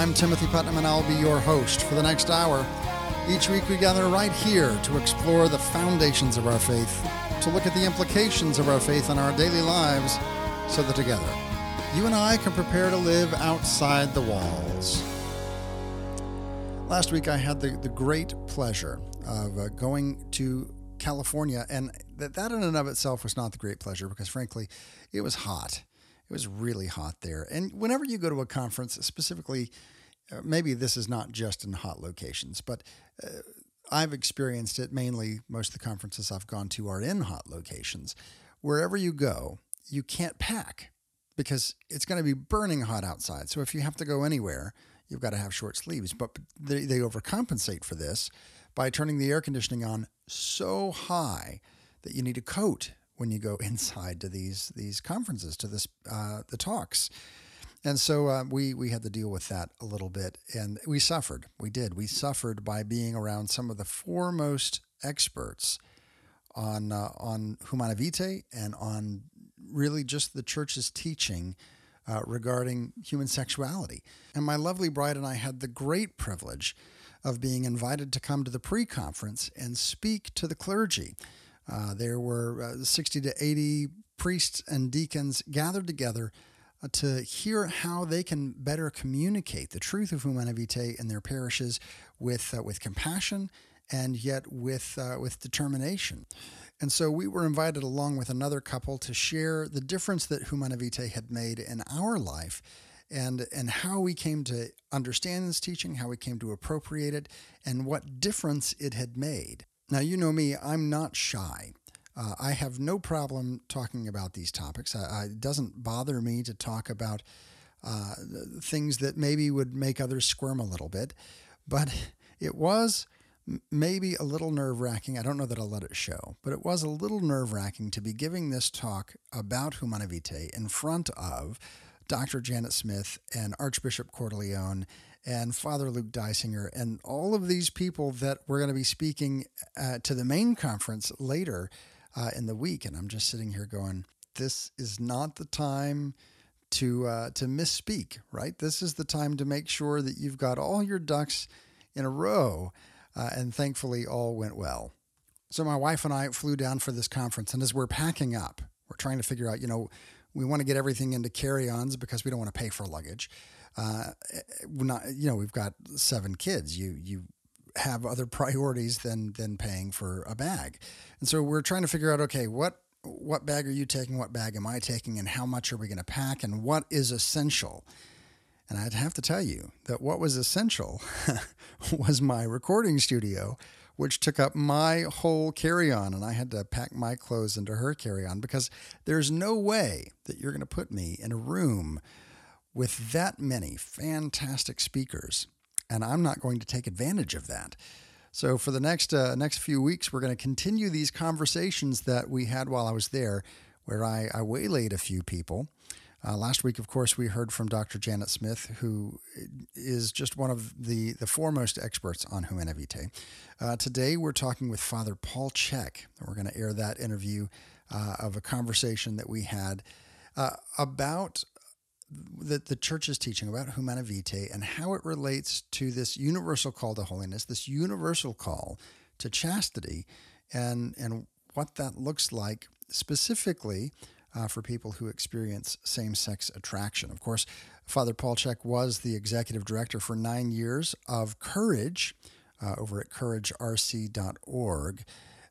I'm Timothy Putnam, and I'll be your host for the next hour. Each week, we gather right here to explore the foundations of our faith, to look at the implications of our faith on our daily lives, so that together, you and I can prepare to live outside the walls. Last week, I had the, the great pleasure of uh, going to California, and that, that in and of itself was not the great pleasure because, frankly, it was hot. It was really hot there. And whenever you go to a conference, specifically, maybe this is not just in hot locations, but uh, I've experienced it mainly. Most of the conferences I've gone to are in hot locations. Wherever you go, you can't pack because it's going to be burning hot outside. So if you have to go anywhere, you've got to have short sleeves. But they, they overcompensate for this by turning the air conditioning on so high that you need a coat when you go inside to these these conferences, to this uh, the talks. And so uh, we we had to deal with that a little bit, and we suffered. We did. We suffered by being around some of the foremost experts on uh, on Humanae Vitae and on really just the church's teaching uh, regarding human sexuality. And my lovely bride and I had the great privilege of being invited to come to the pre-conference and speak to the clergy. Uh, there were uh, 60 to 80 priests and deacons gathered together to hear how they can better communicate the truth of Humanae Vitae in their parishes with, uh, with compassion and yet with, uh, with determination. And so we were invited along with another couple to share the difference that Humanae Vitae had made in our life and, and how we came to understand this teaching, how we came to appropriate it, and what difference it had made. Now, you know me, I'm not shy. Uh, I have no problem talking about these topics. I, I, it doesn't bother me to talk about uh, things that maybe would make others squirm a little bit. But it was maybe a little nerve wracking. I don't know that I'll let it show, but it was a little nerve wracking to be giving this talk about Humanae Vitae in front of Dr. Janet Smith and Archbishop Cordileone and Father Luke Dysinger and all of these people that we're going to be speaking uh, to the main conference later uh, in the week. And I'm just sitting here going, this is not the time to uh, to misspeak, right? This is the time to make sure that you've got all your ducks in a row uh, and thankfully all went well. So my wife and I flew down for this conference, and as we're packing up, we're trying to figure out, you know, we want to get everything into carry-ons because we don't want to pay for luggage. Uh, we're not, you know, we've got seven kids. You you have other priorities than than paying for a bag, and so we're trying to figure out, okay, what what bag are you taking? What bag am I taking? And how much are we going to pack? And what is essential? And I'd have to tell you that what was essential was my recording studio, which took up my whole carry on. And I had to pack my clothes into her carry on because there's no way that you're going to put me in a room with that many fantastic speakers. And I'm not going to take advantage of that. So for the next uh, next few weeks, we're going to continue these conversations that we had while I was there, where I, I waylaid a few people uh, last week, of course, we heard from Dr. Janet Smith, who is just one of the, the foremost experts on Humanae Vitae. Uh, today, we're talking with Father Paul Check. We're going to air that interview uh, of a conversation that we had uh, about the, church is teaching about Humanae Vitae and how it relates to this universal call to holiness, this universal call to chastity, and, and what that looks like specifically uh, for people who experience same sex attraction. Of course, Father Paul Check was the executive director for nine years of Courage uh, over at couragerc.org.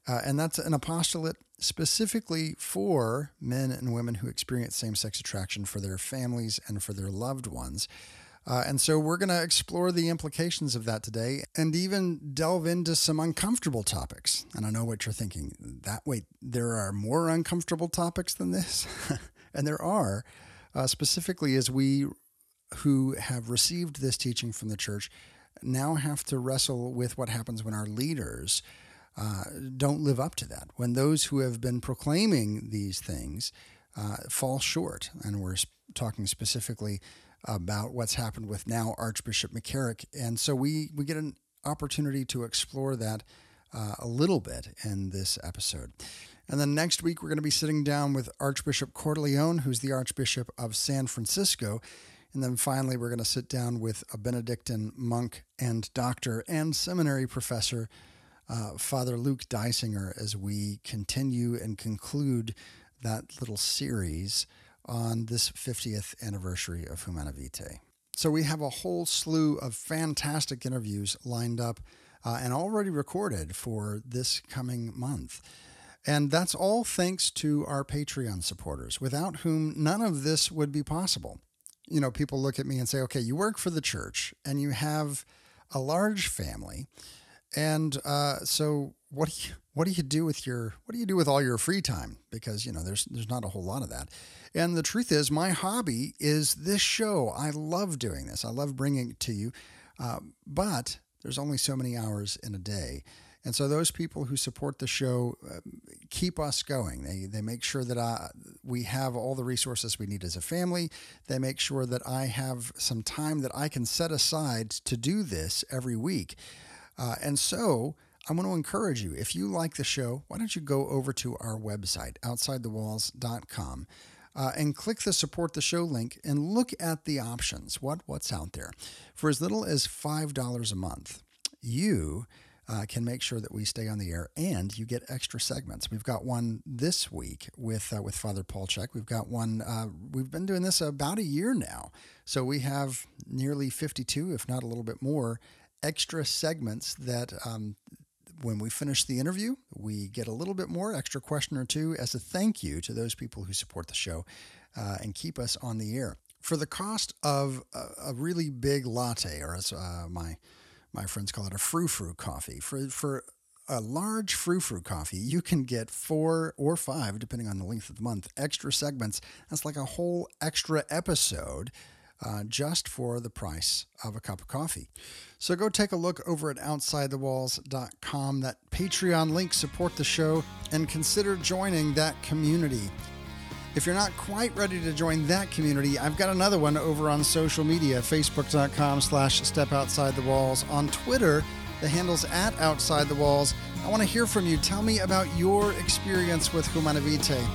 Uh, and that's an apostolate specifically for men and women who experience same sex attraction for their families and for their loved ones. Uh, and so we're going to explore the implications of that today and even delve into some uncomfortable topics. And I know what you're thinking. That wait, there are more uncomfortable topics than this, and there are, uh, specifically as we who have received this teaching from the church now have to wrestle with what happens when our leaders uh, don't live up to that. When those who have been proclaiming these things uh, fall short, and we're talking specifically about what's happened with now Archbishop McCarrick. And so we, we get an opportunity to explore that uh, a little bit in this episode. And then next week, we're going to be sitting down with Archbishop Cordileone, who's the Archbishop of San Francisco. And then finally, we're going to sit down with a Benedictine monk and doctor and seminary professor, uh, Father Luke Dysinger, as we continue and conclude that little series on this 50th anniversary of Humanae Vitae. So we have a whole slew of fantastic interviews lined up uh, and already recorded for this coming month. And that's all thanks to our Patreon supporters, without whom none of this would be possible. You know, people look at me and say, okay, you work for the church and you have a large family. And uh, so what do you what do you do with your what do you do with all your free time? Because you know there's there's not a whole lot of that. And the truth is, my hobby is this show. I love doing this. I love bringing it to you. Uh, but there's only so many hours in a day. And so those people who support the show uh, keep us going. They, they make sure that I, we have all the resources we need as a family. They make sure that I have some time that I can set aside to do this every week. Uh, and so I want to encourage you if you like the show, why don't you go over to our website, outsidethewalls.com. Uh, and click the support the show link and look at the options. What what's out there? For as little as five dollars a month, you uh, can make sure that we stay on the air and you get extra segments. We've got one this week with uh, with Father Paul Check. We've got one. Uh, we've been doing this about a year now, so we have nearly 52, if not a little bit more, extra segments that. Um, when we finish the interview, we get a little bit more extra question or two as a thank you to those people who support the show uh, and keep us on the air. For the cost of a, a really big latte, or as uh, my my friends call it a frou frou coffee. For, for a large frou frou coffee, you can get four or five, depending on the length of the month, extra segments. That's like a whole extra episode uh, just for the price of a cup of coffee. So go take a look over at OutsideTheWalls.com. That Patreon link, support the show, and consider joining that community. If you're not quite ready to join that community, I've got another one over on social media, facebook.com slash step outside the walls. On Twitter, the handle's at outside the walls. I want to hear from you. Tell me about your experience with Humanae Vitae.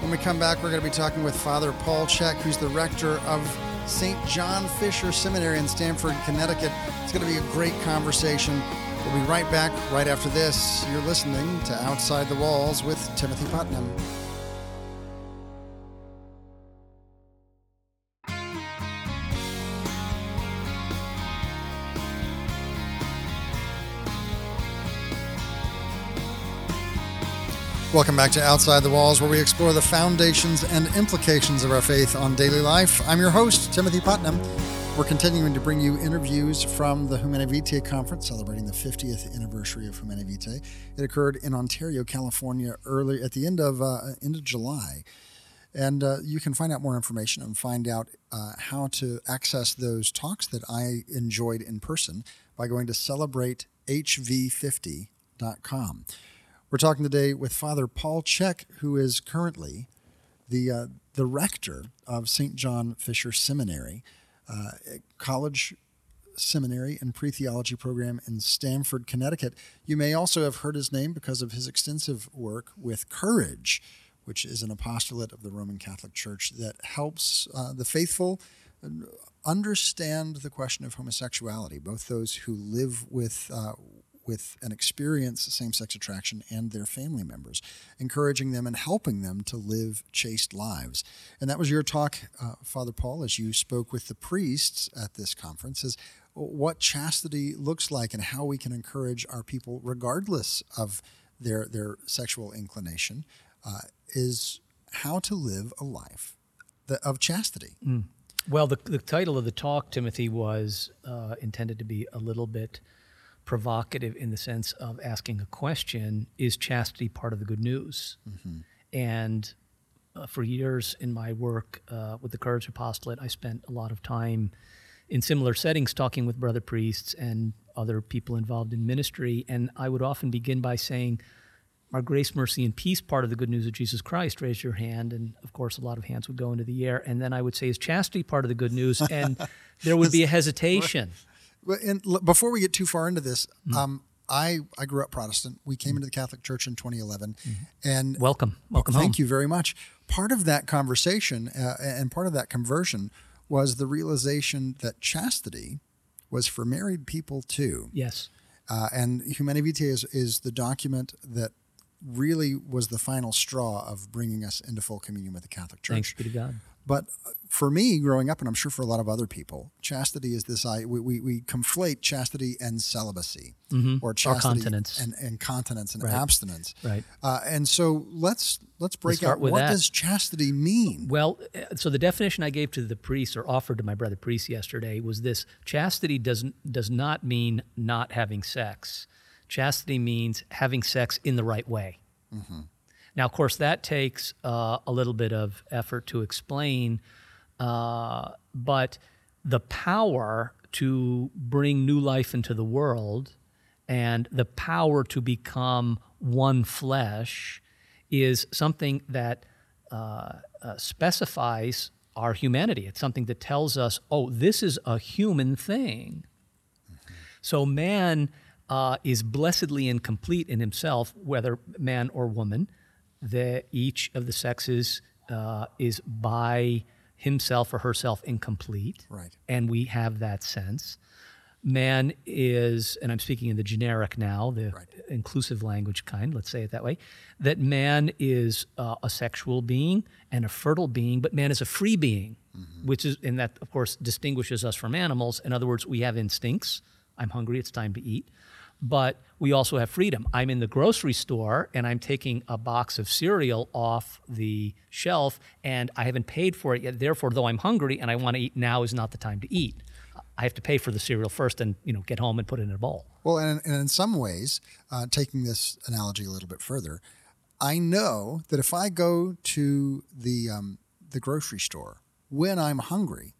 When we come back, we're going to be talking with Father Paul Check, who's the rector of St. John Fisher Seminary in Stamford, Connecticut. It's going to be a great conversation. We'll be right back right after this. You're listening to Outside the Walls with Timothy Putnam. Welcome back to Outside the Walls, where we explore the foundations and implications of our faith on daily life. I'm your host, Timothy Putnam. We're continuing to bring you interviews from the Humanae Vitae Conference, celebrating the 50th anniversary of Humanae Vitae. It occurred in Ontario, California, early at the end of uh, end of July. And uh, you can find out more information and find out uh, how to access those talks that I enjoyed in person by going to celebrate.hv50.com. We're talking today with Father Paul Check, who is currently the uh, the rector of St. John Fisher Seminary, uh, college seminary and pre theology program in Stamford, Connecticut. You may also have heard his name because of his extensive work with Courage, which is an apostolate of the Roman Catholic Church that helps uh, the faithful understand the question of homosexuality, both those who live with uh, with an experience same sex attraction and their family members, encouraging them and helping them to live chaste lives. And that was your talk, uh, Father Paul, as you spoke with the priests at this conference, is what chastity looks like and how we can encourage our people, regardless of their, their sexual inclination, uh, is how to live a life of chastity. Mm. Well, the, the title of the talk, Timothy, was uh, intended to be a little bit provocative in the sense of asking a question is chastity part of the good news? Mm-hmm. And uh, for years in my work uh, with the Courage Apostolate, I spent a lot of time in similar settings talking with brother priests and other people involved in ministry. And I would often begin by saying, our grace, mercy, and peace part of the good news of Jesus Christ, raise your hand. And of course, a lot of hands would go into the air. And then I would say, is chastity part of the good news? And there would be a hesitation. And before we get too far into this, mm. um, I I grew up Protestant. We came into the Catholic Church in 2011, mm. and welcome, welcome. Thank home. you very much. Part of that conversation uh, and part of that conversion was the realization that chastity was for married people too. Yes. Uh, and Humanae Vitae is, is the document that really was the final straw of bringing us into full communion with the Catholic Church. Thanks be to God. But for me, growing up, and I'm sure for a lot of other people, chastity is this. I we, we, we conflate chastity and celibacy, or chastity continence. and, and continence and Right. abstinence. Right. Uh, and so let's let's break out what that. does chastity mean? Well, uh, so the definition I gave to the priest or offered to my brother priest yesterday was this: chastity doesn't does not mean not having sex. Chastity means having sex in the right way. Now, of course, that takes uh, a little bit of effort to explain, uh, but the power to bring new life into the world and the power to become one flesh is something that uh, uh, specifies our humanity. It's something that tells us, oh, this is a human thing. So man uh, is blessedly incomplete in himself, whether man or woman. The, each of the sexes uh, is by himself or herself incomplete. Right. And we have that sense. Man is, and I'm speaking in the generic now, the inclusive language kind, let's say it that way, that man is uh, a sexual being and a fertile being, but man is a free being, which is, and that, of course, distinguishes us from animals. In other words, we have instincts. I'm hungry, it's time to eat. But we also have freedom. I'm in the grocery store and I'm taking a box of cereal off the shelf and I haven't paid for it yet. Therefore, though I'm hungry and I want to eat, now is not the time to eat. I have to pay for the cereal first and you know get home and put it in a bowl. Well, and, and in some ways, uh, taking this analogy a little bit further, I know that if I go to the um, the grocery store when I'm hungry,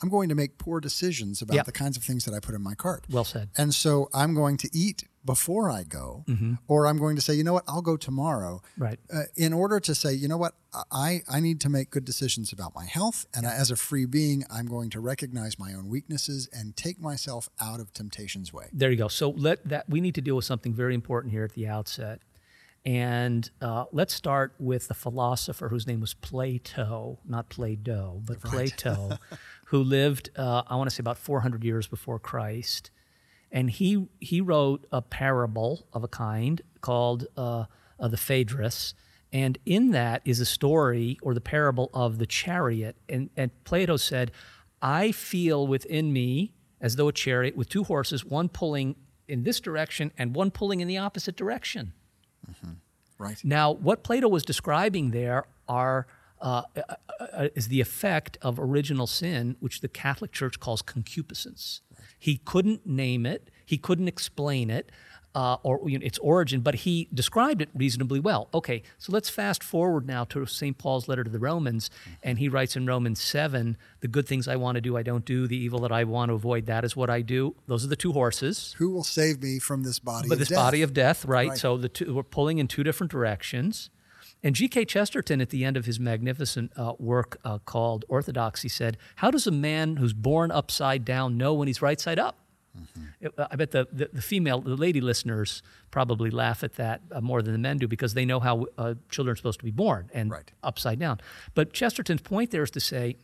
I'm going to make poor decisions about Mm-hmm. The kinds of things that I put in my cart. Well said. And so I'm going to eat before I go, Mm-hmm. or I'm going to say, you know what, I'll go tomorrow. Right. Uh, in order to say, you know what, I, I need to make good decisions about my health. And as a free being, I'm going to recognize my own weaknesses and take myself out of temptation's way. There you go. So let that we need to deal with something very important here at the outset. And uh, let's start with the philosopher whose name was Plato, not Play-Doh, but Plato, who lived, uh, I want to say, about 400 years before Christ. And he, he wrote a parable of a kind called uh, uh, the Phaedrus. And in that is a story or the parable of the chariot. And, and Plato said, I feel within me as though a chariot with two horses, one pulling in this direction and one pulling in the opposite direction. Right. Now, what Plato was describing there are uh, uh, uh, is the effect of original sin, which the Catholic Church calls concupiscence. He couldn't name it, he couldn't explain it, uh, or you know, its origin, but he described it reasonably well. Okay, so let's fast forward now to St. Paul's letter to the Romans, and he writes in Romans 7 the good things I want to do, I don't do, the evil that I want to avoid, that is what I do. Those are the two horses. Who will save me from this body But of this death? body of death, right? Right. So the two, we're pulling in two different directions. And G.K. Chesterton, at the end of his magnificent uh, work uh, called Orthodoxy, said, How does a man who's born upside down know when he's right side up? It- I bet the, the, the female, the lady listeners probably laugh at that uh, more than the men do because they know how uh, children are supposed to be born and Right. upside down. But Chesterton's point there is to say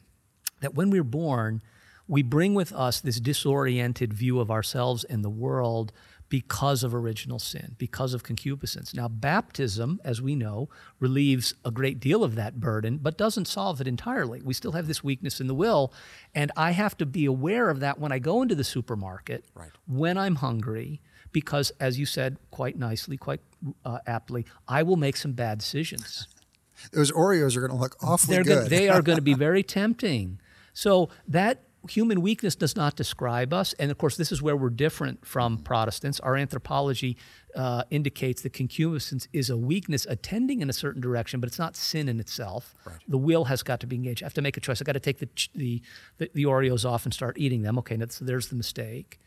that when we're born, we bring with us this disoriented view of ourselves and the world because of original sin, because of concupiscence. Now, baptism, as we know, relieves a great deal of that burden, but doesn't solve it entirely. We still have this weakness in the will, and I have to be aware of that when I go into the supermarket, Right. when I'm hungry, because, as you said quite nicely, quite uh, aptly, I will make some bad decisions. Those Oreos are going to look awfully They're good. Gonna, they are going to be very tempting. So that human weakness does not describe us, and of course, this is where we're different from Protestants. Our anthropology uh, indicates that concupiscence is a weakness attending in a certain direction, but it's not sin in itself. The will has got to be engaged. I have to make a choice. I got to take the, the the the Oreos off and start eating them. Okay, that's, there's the mistake.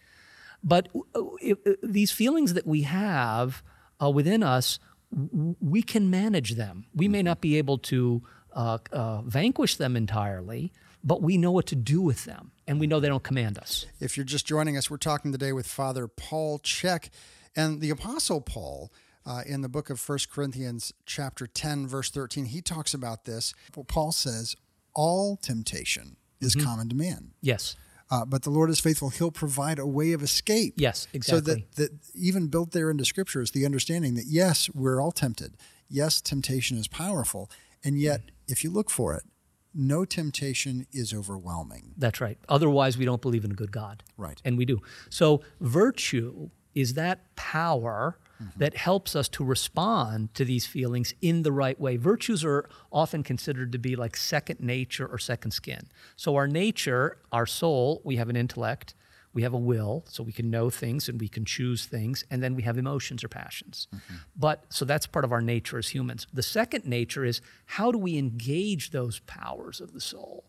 But uh, uh, these feelings that we have uh, within us, w- we can manage them. We may not be able to uh, uh, vanquish them entirely, but we know what to do with them, and we know they don't command us. If you're just joining us, we're talking today with Father Paul Check and the Apostle Paul. Uh, in the book of 1 Corinthians, chapter 10, verse 13, he talks about this. Paul says, All temptation is common to man. Yes. Uh, but the Lord is faithful; He'll provide a way of escape. Yes, So exactly. that that even built there into Scripture is the understanding that yes, we're all tempted. Yes, temptation is powerful, and yet if you look for it, no temptation is overwhelming. That's right. Otherwise, we don't believe in a good God. Right. And we do. So, virtue is that power mm-hmm. that helps us to respond to these feelings in the right way. Virtues are often considered to be like second nature or second skin. So, our nature, our soul, we have an intellect, we have a will, so we can know things and we can choose things, and then we have emotions or passions. Mm-hmm. But so that's part of our nature as humans. The second nature is how do we engage those powers of the soul?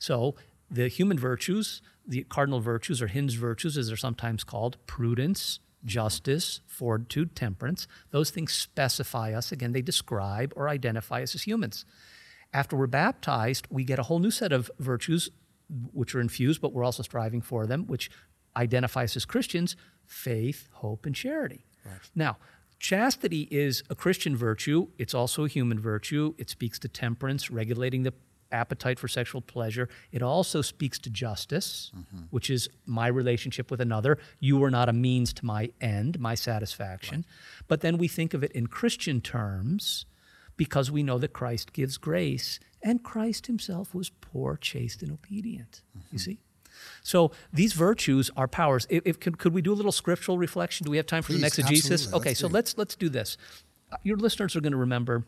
So the human virtues, the cardinal virtues or hinge virtues, as they're sometimes called, prudence, justice, fortitude, temperance, those things specify us. Again, they describe or identify us as humans. After we're baptized, we get a whole new set of virtues which are infused, but we're also striving for them, which identifies as Christians faith, hope, and charity. Now, chastity is a Christian virtue, it's also a human virtue. It speaks to temperance, regulating the appetite for sexual pleasure. It also speaks to justice, mm-hmm. which is my relationship with another. You are not a means to my end, my satisfaction. But then we think of it in Christian terms because we know that Christ gives grace and Christ himself was poor, chaste, and obedient. You see? So these virtues are powers. If, if- could, could we do a little scriptural reflection? Do we have time for Please, the exegesis? absolutely. Okay, Let's so let's let's do this. Uh, Your listeners are going to remember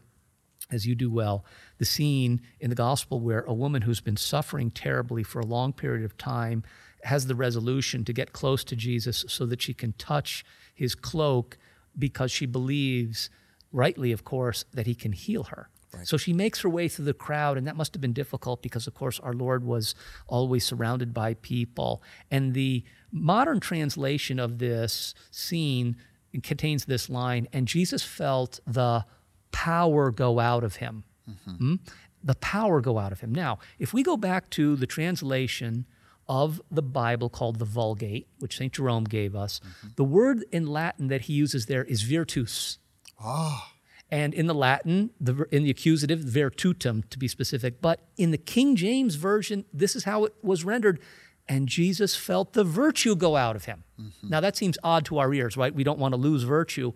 as you do well, the scene in the gospel where a woman who's been suffering terribly for a long period of time has the resolution to get close to Jesus so that she can touch his cloak because she believes, rightly, of course, that he can heal her. So she makes her way through the crowd, and that must have been difficult because, of course, our Lord was always surrounded by people. And the modern translation of this scene contains this line, and Jesus felt the power go out of him. Mm-hmm. Hmm? The power go out of him. Now, if we go back to the translation of the Bible called the Vulgate, which St. Jerome gave us, mm-hmm. the word in Latin that he uses there is virtus. Ah. And in the Latin, the, in the accusative, virtutum to be specific. But in the King James Version, this is how it was rendered. And Jesus felt the virtue go out of him. Mm-hmm. Now, that seems odd to our ears, right? We don't want to lose virtue.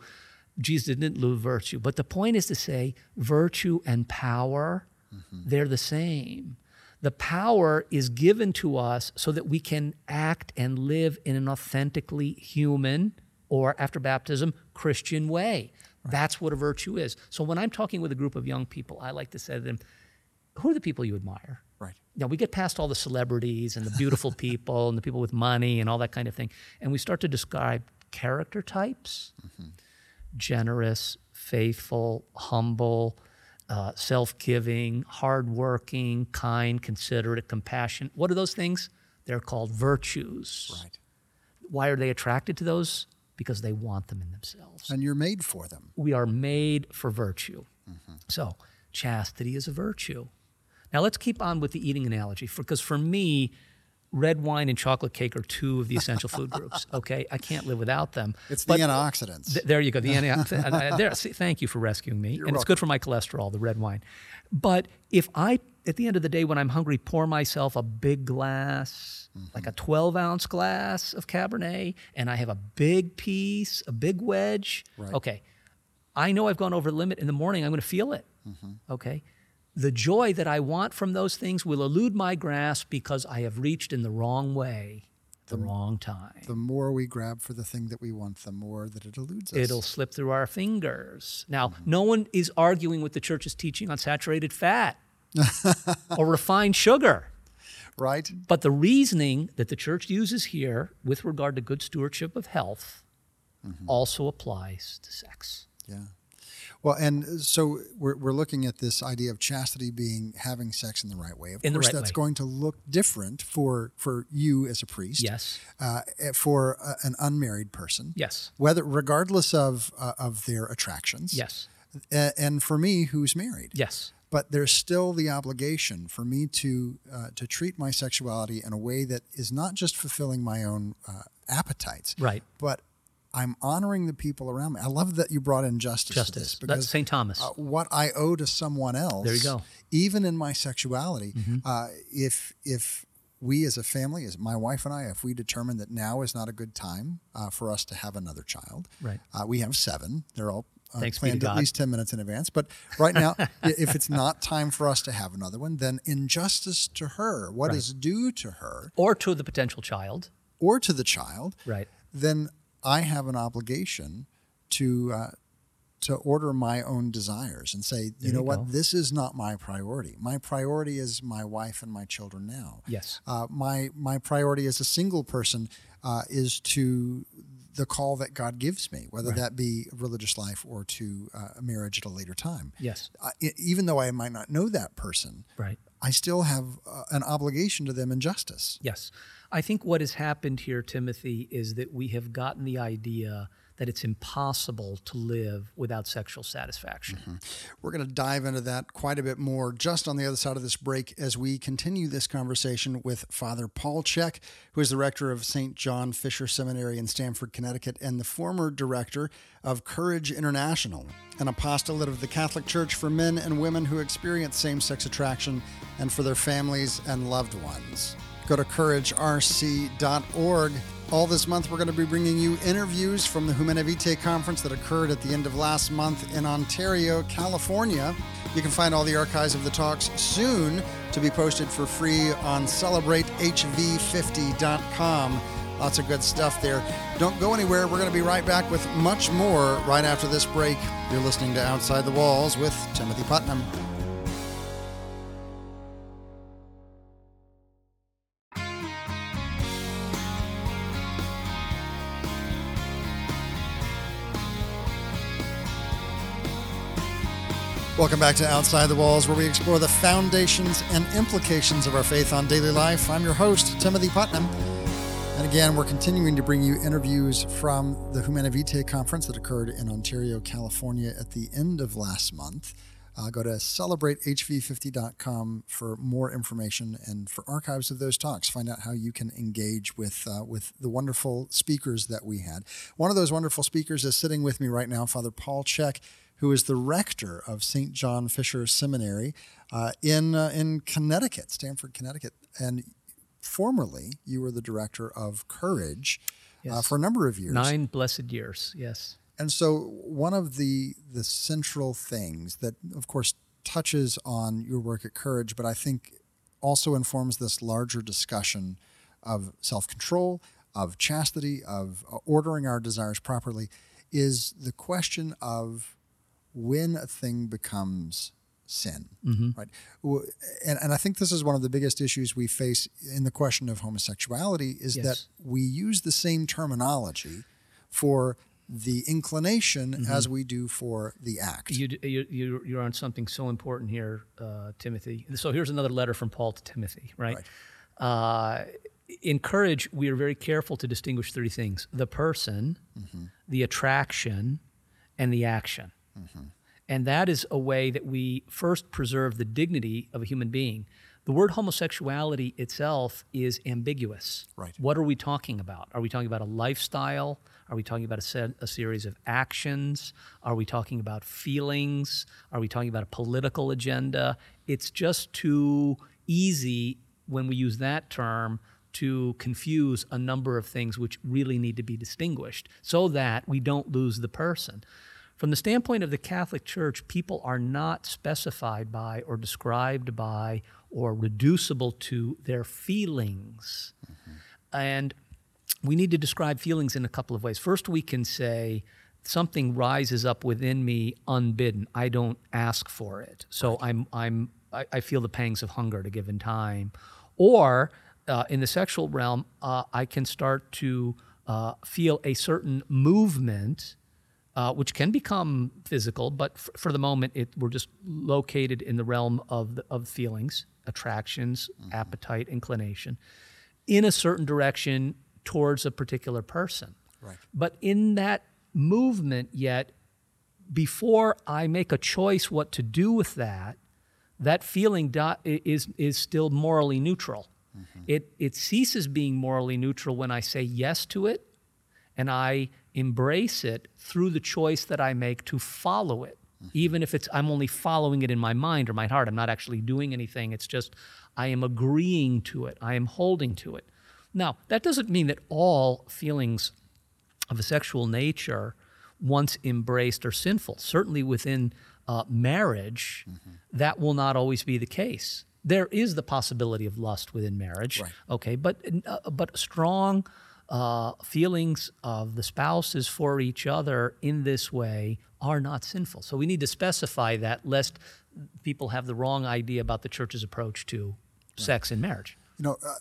Jesus didn't lose virtue. But the point is to say virtue and power, mm-hmm. they're the same. The power is given to us so that we can act and live in an authentically human or, after baptism, Christian way. That's what a virtue is. So when I'm talking with a group of young people, I like to say to them, Who are the people you admire? Right. Now we get past all the celebrities and the beautiful people and the people with money and all that kind of thing, and we start to describe character types generous, faithful, humble, uh, self giving, hardworking, kind, considerate, compassionate. What are those things? They're called virtues. Right. Why are they attracted to those? Because they want them in themselves. And you're made for them. We are made for virtue. So, chastity is a virtue. Now, let's keep on with the eating analogy because for me, red wine and chocolate cake are two of the essential food groups. Okay, I can't live without them. It's the antioxidants. Th- there you go. The antioxidant. there, see, thank you for rescuing me. You're and it's good for my cholesterol, the red wine. But if I, at the end of the day, when I'm hungry, pour myself a big glass, like a mm-hmm. 12 ounce glass of Cabernet, and I have a big piece, a big wedge, Right. okay, I know I've gone over the limit. In the morning, I'm going to feel it. Mm-hmm. Okay. The joy that I want from those things will elude my grasp because I have reached in the wrong way, the wrong time. the more we grab for the thing that we want, the more that it eludes us. It'll slip through our fingers. Now, mm-hmm. no one is arguing with the church's teaching on saturated fat or refined sugar. right. But the reasoning that the church uses here with regard to good stewardship of health also applies to sex. Yeah. Well, and so we're, we're looking at this idea of chastity being having sex in the right way. Of In the course, right that's way. going to look different for for you as a priest. Yes. Uh, for a, an unmarried person. Yes. Whether regardless of uh, of their attractions. Yes. A- and for me, who's married. Yes. But there's still the obligation for me to uh, to treat my sexuality in a way that is not just fulfilling my own uh, appetites, Right. but I'm honoring the people around me. I love that you brought in justice. Justice. this That's because St. Thomas. uh, what I owe to someone else. There you go. Mm-hmm. Even in my sexuality, uh, if if we as a family, as my wife and I, if we determine that now is not a good time uh, for us to have another child, Right. Uh, we have seven. They're all uh, Thanks planned at least 10 minutes in advance. But right now, if it's not time for us to have another one, then injustice to her, what is due to her Or to the potential child. or to the child, Right. then I have an obligation to uh, to order my own desires and say, you know you what, go. this is not my priority. My priority is my wife and my children now. Yes. Uh, my my priority as a single person uh, is to the call that God gives me, whether that be a religious life or to uh, a marriage at a later time. Yes. E- even though I might not know that person, Right. I still have uh, an obligation to them in justice. Yes. I think what has happened here, Timothy, is that we have gotten the idea that it's impossible to live without sexual satisfaction. Mm-hmm. We're going to dive into that quite a bit more just on the other side of this break as we continue this conversation with Father Paul Check, who is the rector of St. John Fisher Seminary in Stamford, Connecticut, and the former director of Courage International, an apostolate of the Catholic Church for men and women who experience same sex attraction and for their families and loved ones. Go to couragerc.org. All this month, we're going to be bringing you interviews from the Humanae Vitae conference that occurred at the end of last month in Ontario, California. You can find all the archives of the talks soon to be posted for free on celebratehv50.com. Lots of good stuff there. Don't go anywhere. We're going to be right back with much more right after this break. You're listening to Outside the Walls with Timothy Putnam. Welcome back to Outside the Walls, where we explore the foundations and implications of our faith on daily life. I'm your host, Timothy Putnam. And again, we're continuing to bring you interviews from the Humanae Vitae conference that occurred in Ontario, California at the end of last month. Uh, go to celebratehv50.com for more information and for archives of those talks. Find out how you can engage with uh, with the wonderful speakers that we had. One of those wonderful speakers is sitting with me right now, Father Paul Check, who is the rector of St. John Fisher Seminary uh, in uh, in Connecticut, Stamford, Connecticut, and formerly you were the director of Courage uh, Yes. for a number of years. Nine blessed years. Yes. And so one of the the central things that of course touches on your work at Courage, but I think also informs this larger discussion of self-control, of chastity, of uh, ordering our desires properly is the question of when a thing becomes sin, right? And, and I think this is one of the biggest issues we face in the question of homosexuality is Yes. that we use the same terminology for the inclination as we do for the act. You, you, you- you're on something so important here, uh, Timothy. So here's another letter from Paul to Timothy, right? Uh, in courage, we are very careful to distinguish three things the person, the attraction, and the action. And that is a way that we first preserve the dignity of a human being. The word homosexuality itself is ambiguous. Right. What are we talking about? Are we talking about a lifestyle? Are we talking about a, set, a series of actions? Are we talking about feelings? Are we talking about a political agenda? It's just too easy when we use that term to confuse a number of things which really need to be distinguished so that we don't lose the person. From the standpoint of the Catholic Church, people are not specified by or described by or reducible to their feelings. And we need to describe feelings in a couple of ways. First, we can say something rises up within me unbidden. I don't ask for it. So I'm, I'm, I, I feel the pangs of hunger at a given time. Or uh, in the sexual realm, uh, I can start to uh, feel a certain movement uh, which can become physical, but f- for the moment, it, we're just located in the realm of, the, of feelings, attractions, appetite, inclination, in a certain direction towards a particular person. Right. But in that movement, yet, before I make a choice what to do with that, that feeling is, is still morally neutral. It, it ceases being morally neutral when I say yes to it and I embrace it through the choice that I make to follow it. Even if it's I'm only following it in my mind or my heart, I'm not actually doing anything. It's just I am agreeing to it. I am holding to it. Now, that doesn't mean that all feelings of a sexual nature, once embraced, are sinful. Certainly within uh, marriage, mm-hmm. that will not always be the case. There is the possibility of lust within marriage, right. okay, but uh, but strong uh, feelings of the spouses for each other in this way are not sinful. So we need to specify that, lest people have the wrong idea about the church's approach to right. sex and marriage. You know, uh,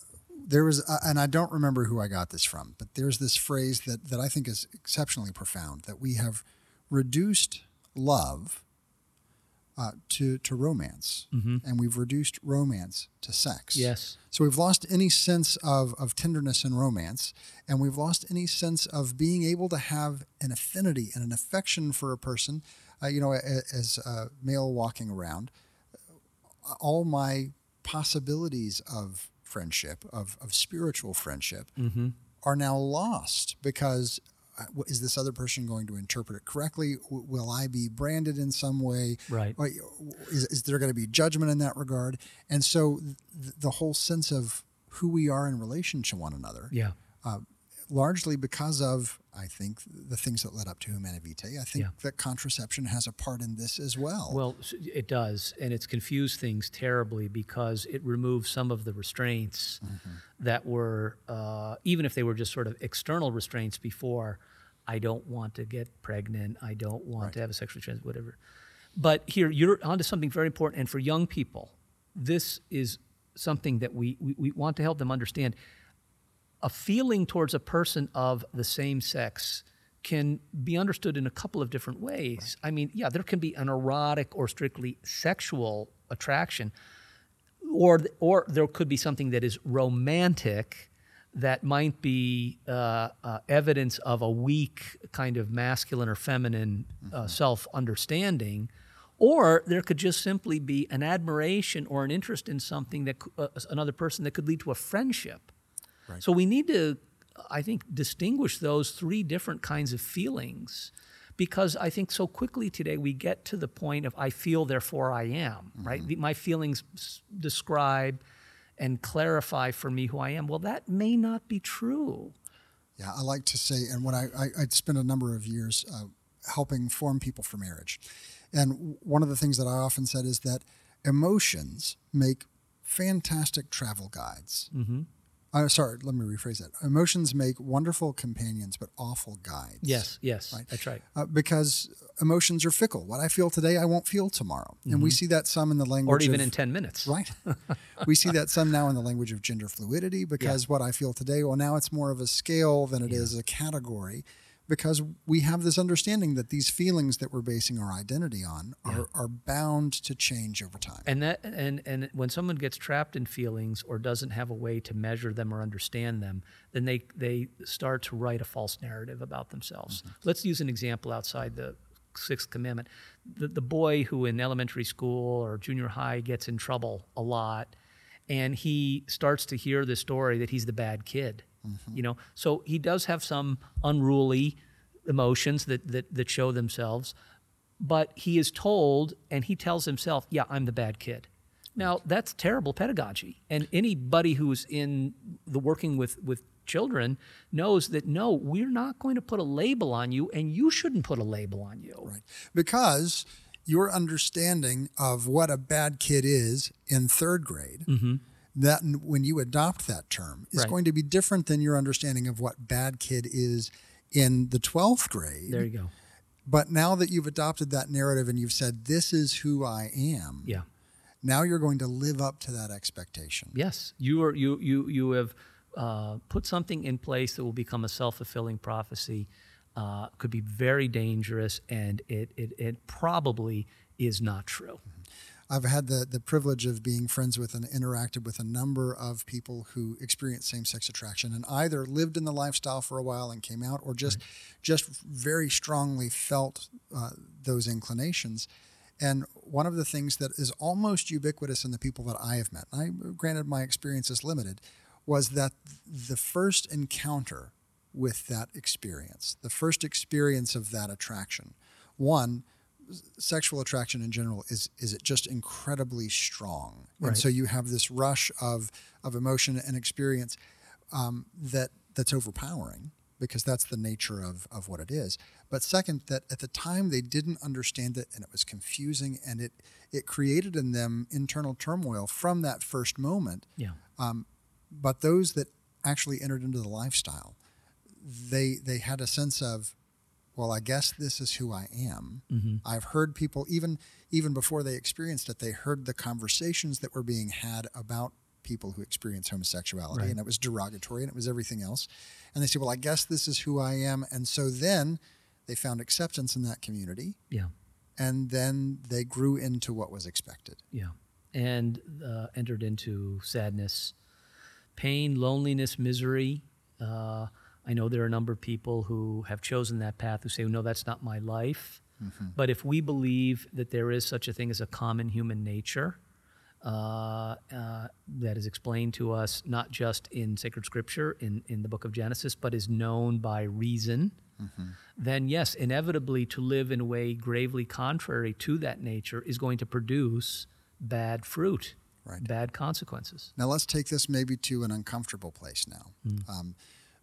there was, uh, and I don't remember who I got this from, but there's this phrase that, that I think is exceptionally profound that we have reduced love uh, to, to romance, mm-hmm. and we've reduced romance to sex. Yes. So we've lost any sense of, of tenderness and romance, and we've lost any sense of being able to have an affinity and an affection for a person. Uh, you know, as a male walking around, all my possibilities of friendship, of, of spiritual friendship, mm-hmm. are now lost because uh, is this other person going to interpret it correctly? Will I be branded in some way? Right. Is, is there going to be judgment in that regard? And so th- the whole sense of who we are in relation to one another. Yeah. Uh, largely because of, I think, the things that led up to Humanae Vitae. I think yeah. that contraception has a part in this as well. Well, it does. And it's confused things terribly because it removes some of the restraints mm-hmm. that were, uh, even if they were just sort of external restraints before, I don't want to get pregnant, I don't want right. to have a sexually transmitted, whatever. But here, you're onto something very important. And for young people, this is something that we, we, we want to help them understand a feeling towards a person of the same sex can be understood in a couple of different ways. Right. I mean, yeah, there can be an erotic or strictly sexual attraction, or or there could be something that is romantic that might be uh, uh, evidence of a weak kind of masculine or feminine uh, mm-hmm. self understanding. Or there could just simply be an admiration or an interest in something that uh, another person that could lead to a friendship. Right. So we need to, I think, distinguish those three different kinds of feelings because I think so quickly today we get to the point of I feel, therefore I am, mm-hmm. right? The, my feelings describe and clarify for me who I am. Well, that may not be true. Yeah, I like to say, and when I, I, I spent a number of years uh, helping form people for marriage. And one of the things that I often said is that emotions make fantastic travel guides. Mm-hmm. Uh, sorry, let me rephrase that. Emotions make wonderful companions, but awful guides. Yes, yes, right? that's right. Uh, because emotions are fickle. What I feel today, I won't feel tomorrow, mm-hmm. and we mm-hmm. see that some in the language, or even of, in ten minutes. Right. we see that some now in the language of gender fluidity, because yeah. what I feel today, well, now it's more of a scale than it yeah. is a category because we have this understanding that these feelings that we're basing our identity on are, yeah. are bound to change over time. And that and and when someone gets trapped in feelings or doesn't have a way to measure them or understand them, then they they start to write a false narrative about themselves. Mm-hmm. Let's use an example outside the sixth commandment. The the boy who in elementary school or junior high gets in trouble a lot and he starts to hear the story that he's the bad kid Mm-hmm. You know, so he does have some unruly emotions that, that that show themselves, but he is told and he tells himself, "Yeah, I'm the bad kid." Now that's terrible pedagogy, and anybody who's in the working with with children knows that no, we're not going to put a label on you, and you shouldn't put a label on you. Right, because your understanding of what a bad kid is in third grade. Mm-hmm that when you adopt that term is right. going to be different than your understanding of what bad kid is in the 12th grade. There you go. But now that you've adopted that narrative and you've said, this is who I am. Yeah. Now you're going to live up to that expectation. Yes. You are, you, you, you have uh, put something in place that will become a self fulfilling prophecy. Uh, could be very dangerous and it, it, it probably is not true. Mm-hmm. I've had the, the privilege of being friends with and interacted with a number of people who experience same sex attraction and either lived in the lifestyle for a while and came out, or just right. just very strongly felt uh, those inclinations. And one of the things that is almost ubiquitous in the people that I have met, I granted my experience is limited, was that the first encounter with that experience, the first experience of that attraction, one sexual attraction in general is is it just incredibly strong, and so you have this rush of of emotion and experience um, that that's overpowering because that's the nature of of what it is. But second, that at the time they didn't understand it, and it was confusing, and it it created in them internal turmoil from that first moment. Yeah. Um, But those that actually entered into the lifestyle, they they had a sense of, well, I guess this is who I am. I've heard people even even before they experienced it, they heard the conversations that were being had about people who experience homosexuality, Right. and it was derogatory, and it was everything else. And they said, well, I guess this is who I am, and so then they found acceptance in that community, Yeah. and then they grew into what was expected. Yeah. And uh, entered into sadness, pain, loneliness, misery. Uh, I know there are a number of people who have chosen that path who say, no, that's not my life. But if we believe that there is such a thing as a common human nature uh, uh, that is explained to us not just in sacred scripture, in, in the book of Genesis, but is known by reason, then yes, inevitably to live in a way gravely contrary to that nature is going to produce bad fruit, Right. bad consequences. Now let's take this maybe to an uncomfortable place now, um,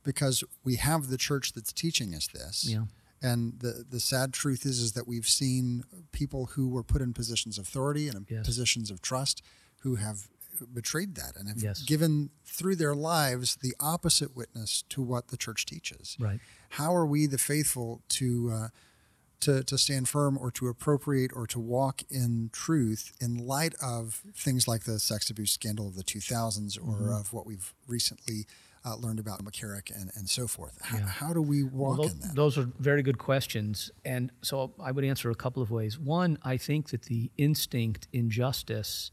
because we have the church that's teaching us this. Yeah. And the, the sad truth is is that we've seen people who were put in positions of authority and in Yes. positions of trust who have betrayed that and have Yes. given through their lives the opposite witness to what the church teaches. Right. How are we the faithful to uh, to to stand firm or to appropriate or to walk in truth in light of things like the sex abuse scandal of the 2000s or Mm-hmm. of what we've recently uh, learned about McCarrick and, and so forth? How, Yeah. how do we walk Well, in that? Those are very good questions. And so I would answer a couple of ways. One, I think that the instinct in justice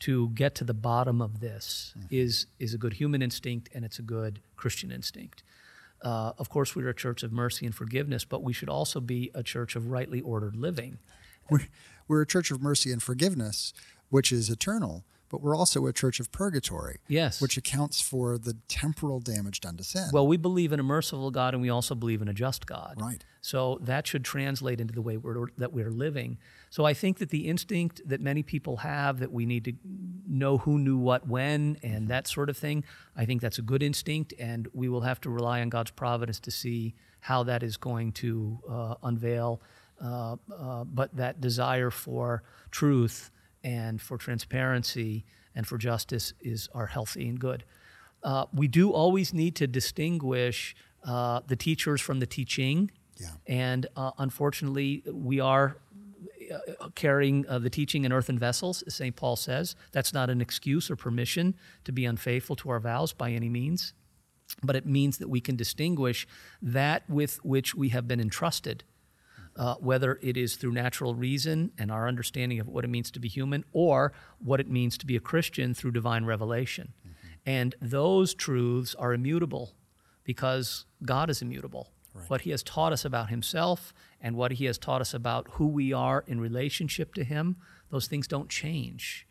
to get to the bottom of this is, is a good human instinct and it's a good Christian instinct. Uh, of course, we're a church of mercy and forgiveness, but we should also be a church of rightly ordered living. We're, we're a church of mercy and forgiveness, which is eternal, but we're also a church of purgatory, Yes. which accounts for the temporal damage done to sin. Well, we believe in a merciful God and we also believe in a just God. Right. So that should translate into the way we're, that we're living. So I think that the instinct that many people have that we need to know who knew what when and that sort of thing, I think that's a good instinct, and we will have to rely on God's providence to see how that is going to uh, unveil. Uh, uh, but that desire for truth and for transparency and for justice is are healthy and good. Uh, we do always need to distinguish uh, the teachers from the teaching. Yeah. And uh, unfortunately, we are uh, carrying uh, the teaching in earthen vessels, as St. Paul says. That's not an excuse or permission to be unfaithful to our vows by any means, but it means that we can distinguish that with which we have been entrusted. Uh, whether it is through natural reason and our understanding of what it means to be human, or what it means to be a Christian through divine revelation. And those truths are immutable because God is immutable. What He has taught us about Himself and what He has taught us about who we are in relationship to Him, those things don't change.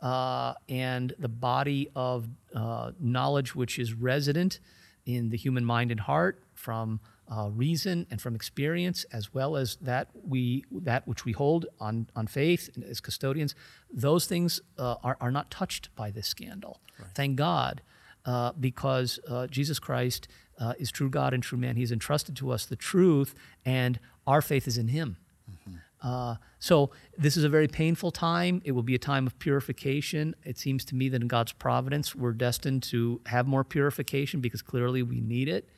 Uh, and the body of uh, knowledge which is resident in the human mind and heart from uh, reason and from experience, as well as that we that which we hold on on faith as custodians, those things uh, are are not touched by this scandal. Thank God, uh, because uh, Jesus Christ uh, is true God and true man. He's entrusted to us the truth, and our faith is in Him. Uh, so this is a very painful time. It will be a time of purification. It seems to me that in God's providence, we're destined to have more purification because clearly we need it.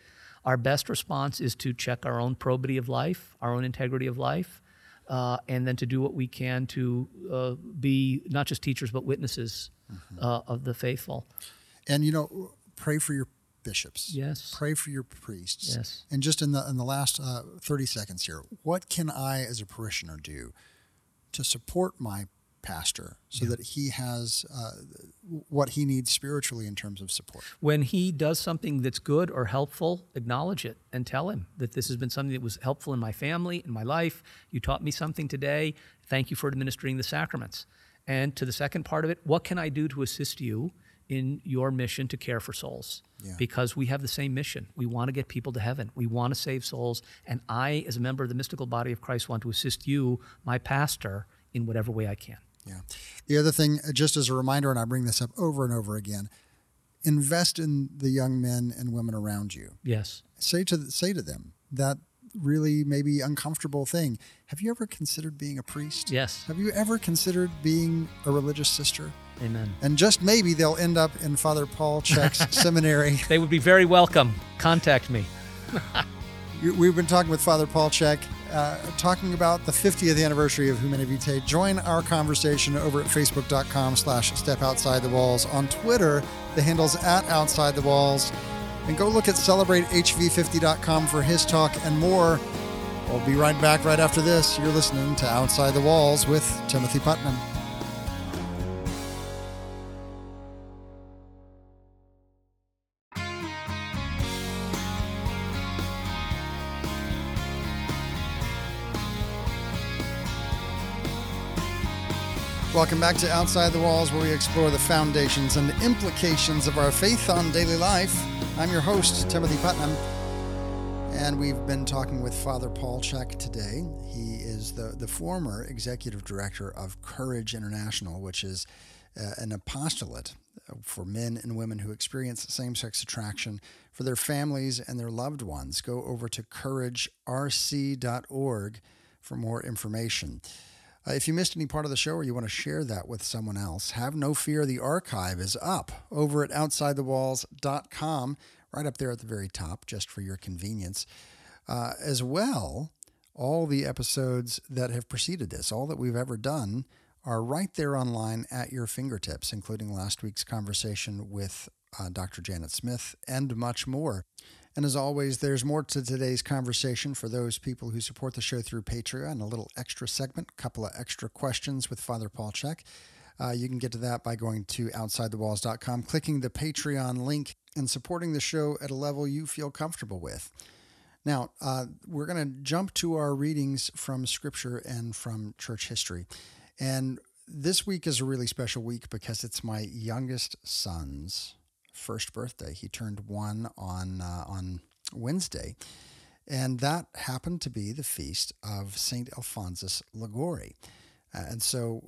Our best response is to check our own probity of life, our own integrity of life, uh, and then to do what we can to uh, be not just teachers but witnesses uh, of the faithful. And you know, pray for your bishops. Yes. Pray for your priests. Yes. And just in the in the last uh, thirty seconds here, what can I, as a parishioner, do to support my pastor so that he has uh, what he needs spiritually in terms of support? When he does something that's good or helpful, acknowledge it and tell him that this has been something that was helpful in my family, in my life. You taught me something today. Thank you for administering the sacraments. And to the second part of it, what can I do to assist you in your mission to care for souls Yeah. because we have the same mission. We want to get people to heaven. We want to save souls. And I, as a member of the mystical body of Christ, want to assist you, my pastor, in whatever way I can. Yeah. The other thing, uh, just as a reminder, and I bring this up over and over again, invest in the young men and women around you. Yes. Say to say to them that really maybe uncomfortable thing. Have you ever considered being a priest? Yes. Have you ever considered being a religious sister? Amen. And just maybe they'll end up in Father Paul Check's seminary. They would be very welcome. Contact me. We've been talking with Father Paul Check, uh, talking about the 50th anniversary of Humanae. Join our conversation over at facebook.com slash step outside the walls. On Twitter, the handle's at outside the walls. And go look at celebratehv50.com for his talk and more. We'll be right back right after this. You're listening to Outside the Walls with Timothy Putnam. Welcome back to Outside the Walls, where we explore the foundations and the implications of our faith on daily life. I'm your host, Timothy Putnam, and we've been talking with Father Paul Check today. He is the, the former executive director of Courage International, which is uh, an apostolate for men and women who experience same sex attraction for their families and their loved ones. Go over to couragerc.org for more information. Uh, if you missed any part of the show or you want to share that with someone else, have no fear. The archive is up over at outsidethewalls.com, right up there at the very top, just for your convenience. Uh, as well, all the episodes that have preceded this, all that we've ever done, are right there online at your fingertips, including last week's conversation with uh, Dr. Janet Smith and much more. And as always, there's more to today's conversation for those people who support the show through Patreon. A little extra segment, a couple of extra questions with Father Paul Check. Uh, you can get to that by going to outsidethewalls.com, clicking the Patreon link, and supporting the show at a level you feel comfortable with. Now, uh, we're going to jump to our readings from Scripture and from church history. And this week is a really special week because it's my youngest son's first birthday. He turned one on uh, on Wednesday, and that happened to be the feast of Saint Alphonsus Liguori. Uh, and so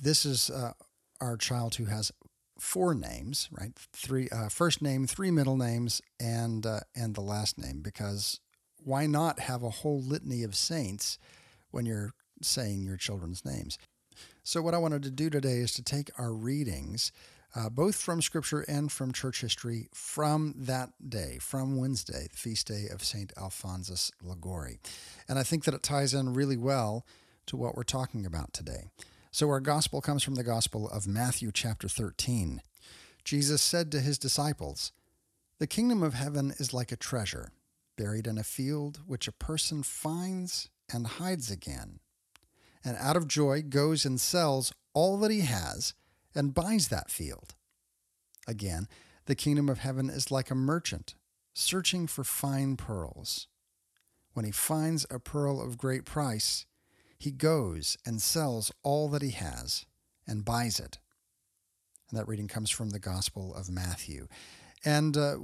this is uh, our child who has four names, right? Three uh, first name, three middle names, and uh, and the last name. Because why not have a whole litany of saints when you're saying your children's names? So what I wanted to do today is to take our readings uh, both from Scripture and from church history from that day, from Wednesday, the feast day of St. Alphonsus Liguori. And I think that it ties in really well to what we're talking about today. So, our gospel comes from the Gospel of Matthew, chapter 13. Jesus said to his disciples, The kingdom of heaven is like a treasure buried in a field which a person finds and hides again. And out of joy goes and sells all that he has and buys that field. Again, the kingdom of heaven is like a merchant searching for fine pearls. When he finds a pearl of great price, he goes and sells all that he has and buys it. And that reading comes from the Gospel of Matthew. And uh,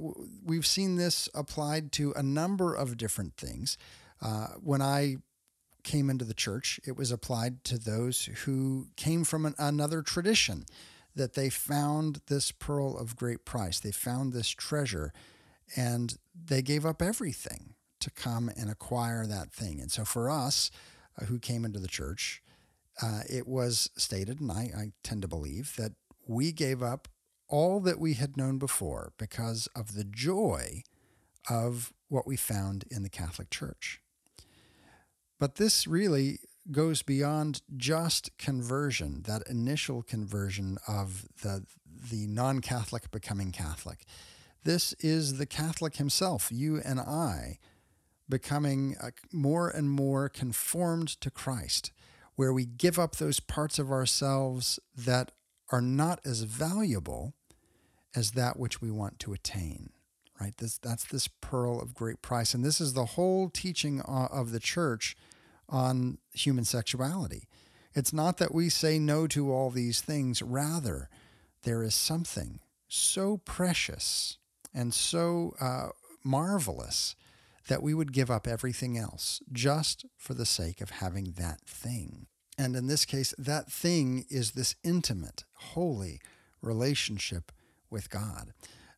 we've seen this applied to a number of different things. Uh, when I came into the church, it was applied to those who came from an, another tradition, that they found this pearl of great price. They found this treasure and they gave up everything to come and acquire that thing. And so for us uh, who came into the church, uh, it was stated, and I, I tend to believe, that we gave up all that we had known before because of the joy of what we found in the Catholic Church. But this really goes beyond just conversion, that initial conversion of the, the non Catholic becoming Catholic. This is the Catholic himself, you and I, becoming uh, more and more conformed to Christ, where we give up those parts of ourselves that are not as valuable as that which we want to attain right this that's this pearl of great price and this is the whole teaching uh, of the church on human sexuality it's not that we say no to all these things rather there is something so precious and so uh, marvelous that we would give up everything else just for the sake of having that thing. And in this case, that thing is this intimate, holy relationship with God,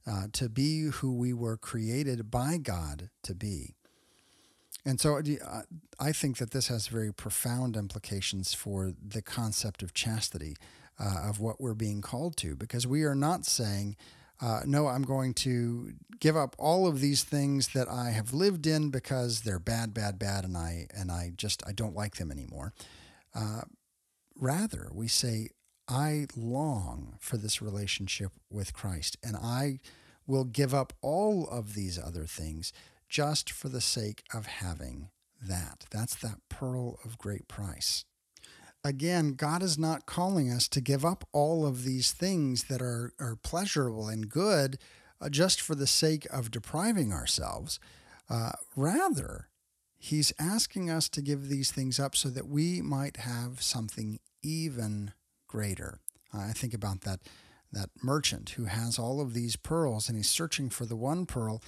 uh, to be who we were created by God to be. And so uh, I think that this has very profound implications for the concept of chastity, uh, of what we're being called to, because we are not saying, uh, no, I'm going to give up all of these things that I have lived in because they're bad, bad, bad, and I and I just I don't like them anymore. Uh, rather, we say, I long for this relationship with Christ, and I will give up all of these other things just for the sake of having that. That's that pearl of great price. Again, God is not calling us to give up all of these things that are, are pleasurable and good uh, just for the sake of depriving ourselves. Uh, rather, He's asking us to give these things up so that we might have something even greater. I think about that that merchant who has all of these pearls and he's searching for the one pearl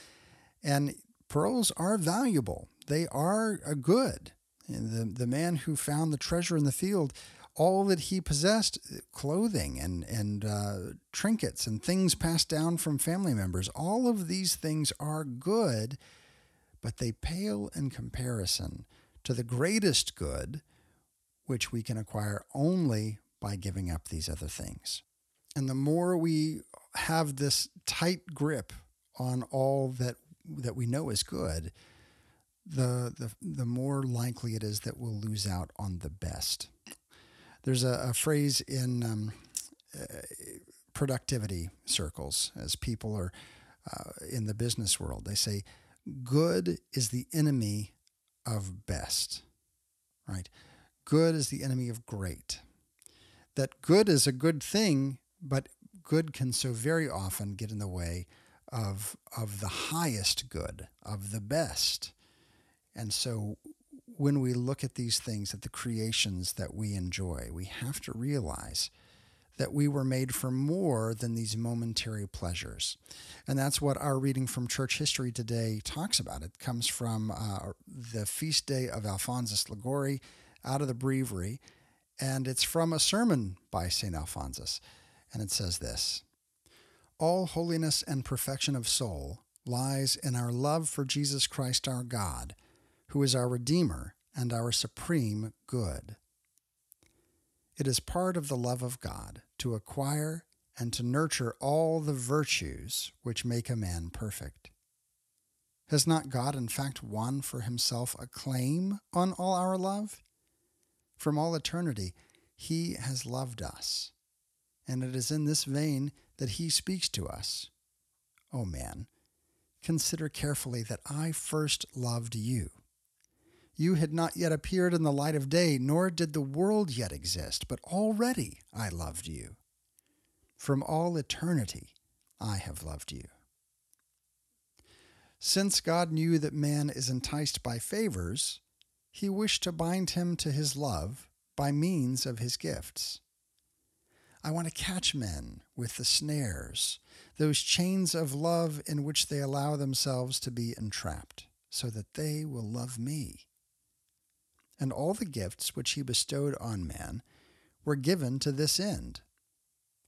and pearls are valuable. They are a good. And the the man who found the treasure in the field all that he possessed clothing and and uh, trinkets and things passed down from family members all of these things are good but they pale in comparison to the greatest good which we can acquire only by giving up these other things. And the more we have this tight grip on all that that we know is good, the the, the more likely it is that we'll lose out on the best. There's a, a phrase in um, uh, productivity circles as people are uh, in the business world. They say, "Good is the enemy of best." Right? Good is the enemy of great that good is a good thing, but good can so very often get in the way of of the highest good, of the best. And so when we look at these things, at the creations that we enjoy, we have to realize that we were made for more than these momentary pleasures. And that's what our reading from church history today talks about. It comes from uh, the feast day of Alphonsus Liguori out of the breviary and it's from a sermon by St. Alphonsus. And it says this All holiness and perfection of soul lies in our love for Jesus Christ our God, who is our Redeemer and our supreme good. It is part of the love of God to acquire and to nurture all the virtues which make a man perfect. Has not God, in fact, won for himself a claim on all our love? From all eternity, He has loved us. And it is in this vein that He speaks to us. O oh man, consider carefully that I first loved you. You had not yet appeared in the light of day, nor did the world yet exist, but already I loved you. From all eternity, I have loved you. Since God knew that man is enticed by favors, he wished to bind him to his love by means of his gifts. I want to catch men with the snares, those chains of love in which they allow themselves to be entrapped, so that they will love me. And all the gifts which he bestowed on man were given to this end.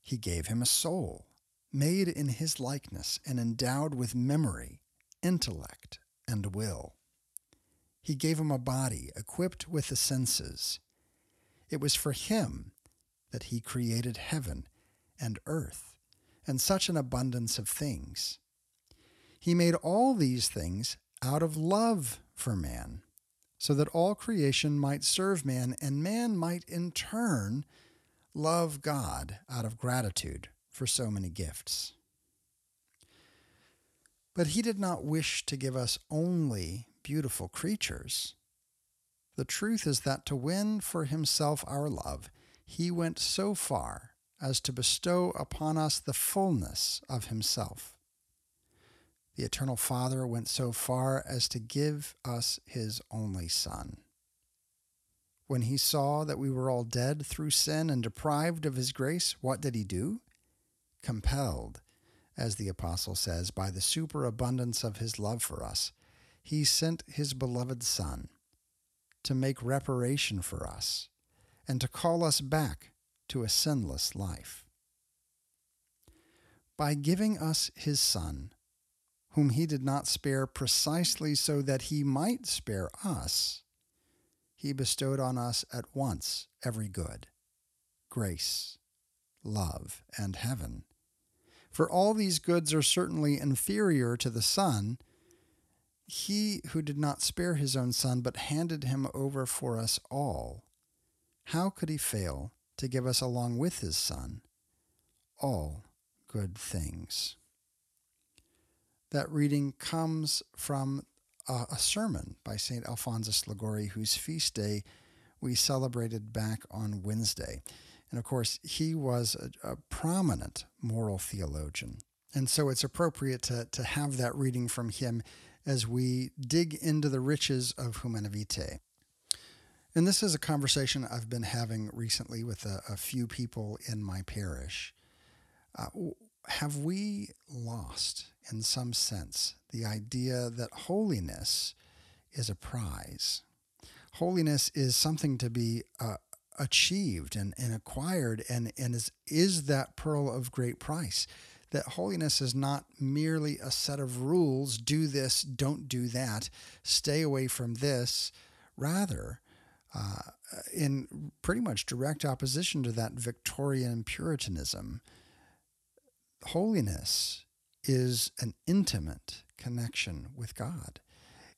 He gave him a soul, made in his likeness and endowed with memory, intellect, and will. He gave him a body equipped with the senses. It was for him that he created heaven and earth and such an abundance of things. He made all these things out of love for man, so that all creation might serve man and man might in turn love God out of gratitude for so many gifts. But he did not wish to give us only beautiful creatures. The truth is that to win for himself our love, he went so far as to bestow upon us the fullness of himself. The Eternal Father went so far as to give us his only Son. When he saw that we were all dead through sin and deprived of his grace, what did he do? Compelled, as the apostle says, by the superabundance of his love for us, he sent his beloved Son to make reparation for us and to call us back to a sinless life. By giving us his Son, whom he did not spare precisely so that he might spare us, he bestowed on us at once every good, grace, love, and heaven. For all these goods are certainly inferior to the Son he who did not spare his own son, but handed him over for us all, how could he fail to give us along with his son all good things? That reading comes from a, sermon by St. Alphonsus Liguori, whose feast day we celebrated back on Wednesday. And of course, he was a, a prominent moral theologian. And so it's appropriate to, to have that reading from him as we dig into the riches of Humanae Vitae. And this is a conversation I've been having recently with a, a few people in my parish. Uh, have we lost, in some sense, the idea that holiness is a prize? Holiness is something to be uh, achieved and, and acquired, and, and is, is that pearl of great price that holiness is not merely a set of rules do this, don't do that, stay away from this. Rather, uh, in pretty much direct opposition to that Victorian Puritanism, holiness is an intimate connection with God.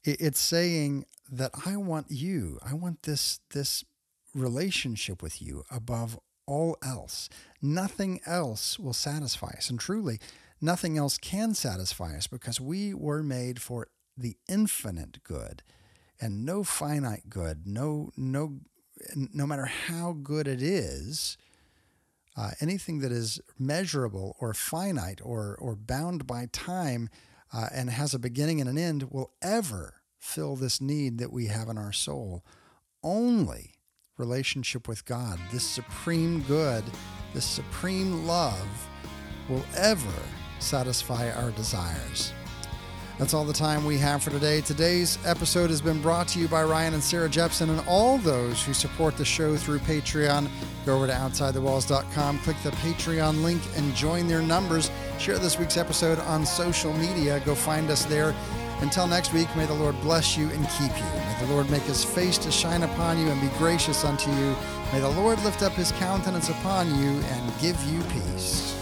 It's saying that I want you, I want this, this relationship with you above all else. Nothing else will satisfy us. And truly, nothing else can satisfy us because we were made for the infinite good and no finite good, no, no, no matter how good it is, uh, anything that is measurable or finite or, or bound by time uh, and has a beginning and an end will ever fill this need that we have in our soul. Only relationship with God, this supreme good, this supreme love, will ever satisfy our desires. That's all the time we have for today. Today's episode has been brought to you by Ryan and Sarah Jepson and all those who support the show through Patreon. Go over to OutsideTheWalls.com, click the Patreon link, and join their numbers. Share this week's episode on social media. Go find us there. Until next week, may the Lord bless you and keep you. May the Lord make his face to shine upon you and be gracious unto you. May the Lord lift up his countenance upon you and give you peace.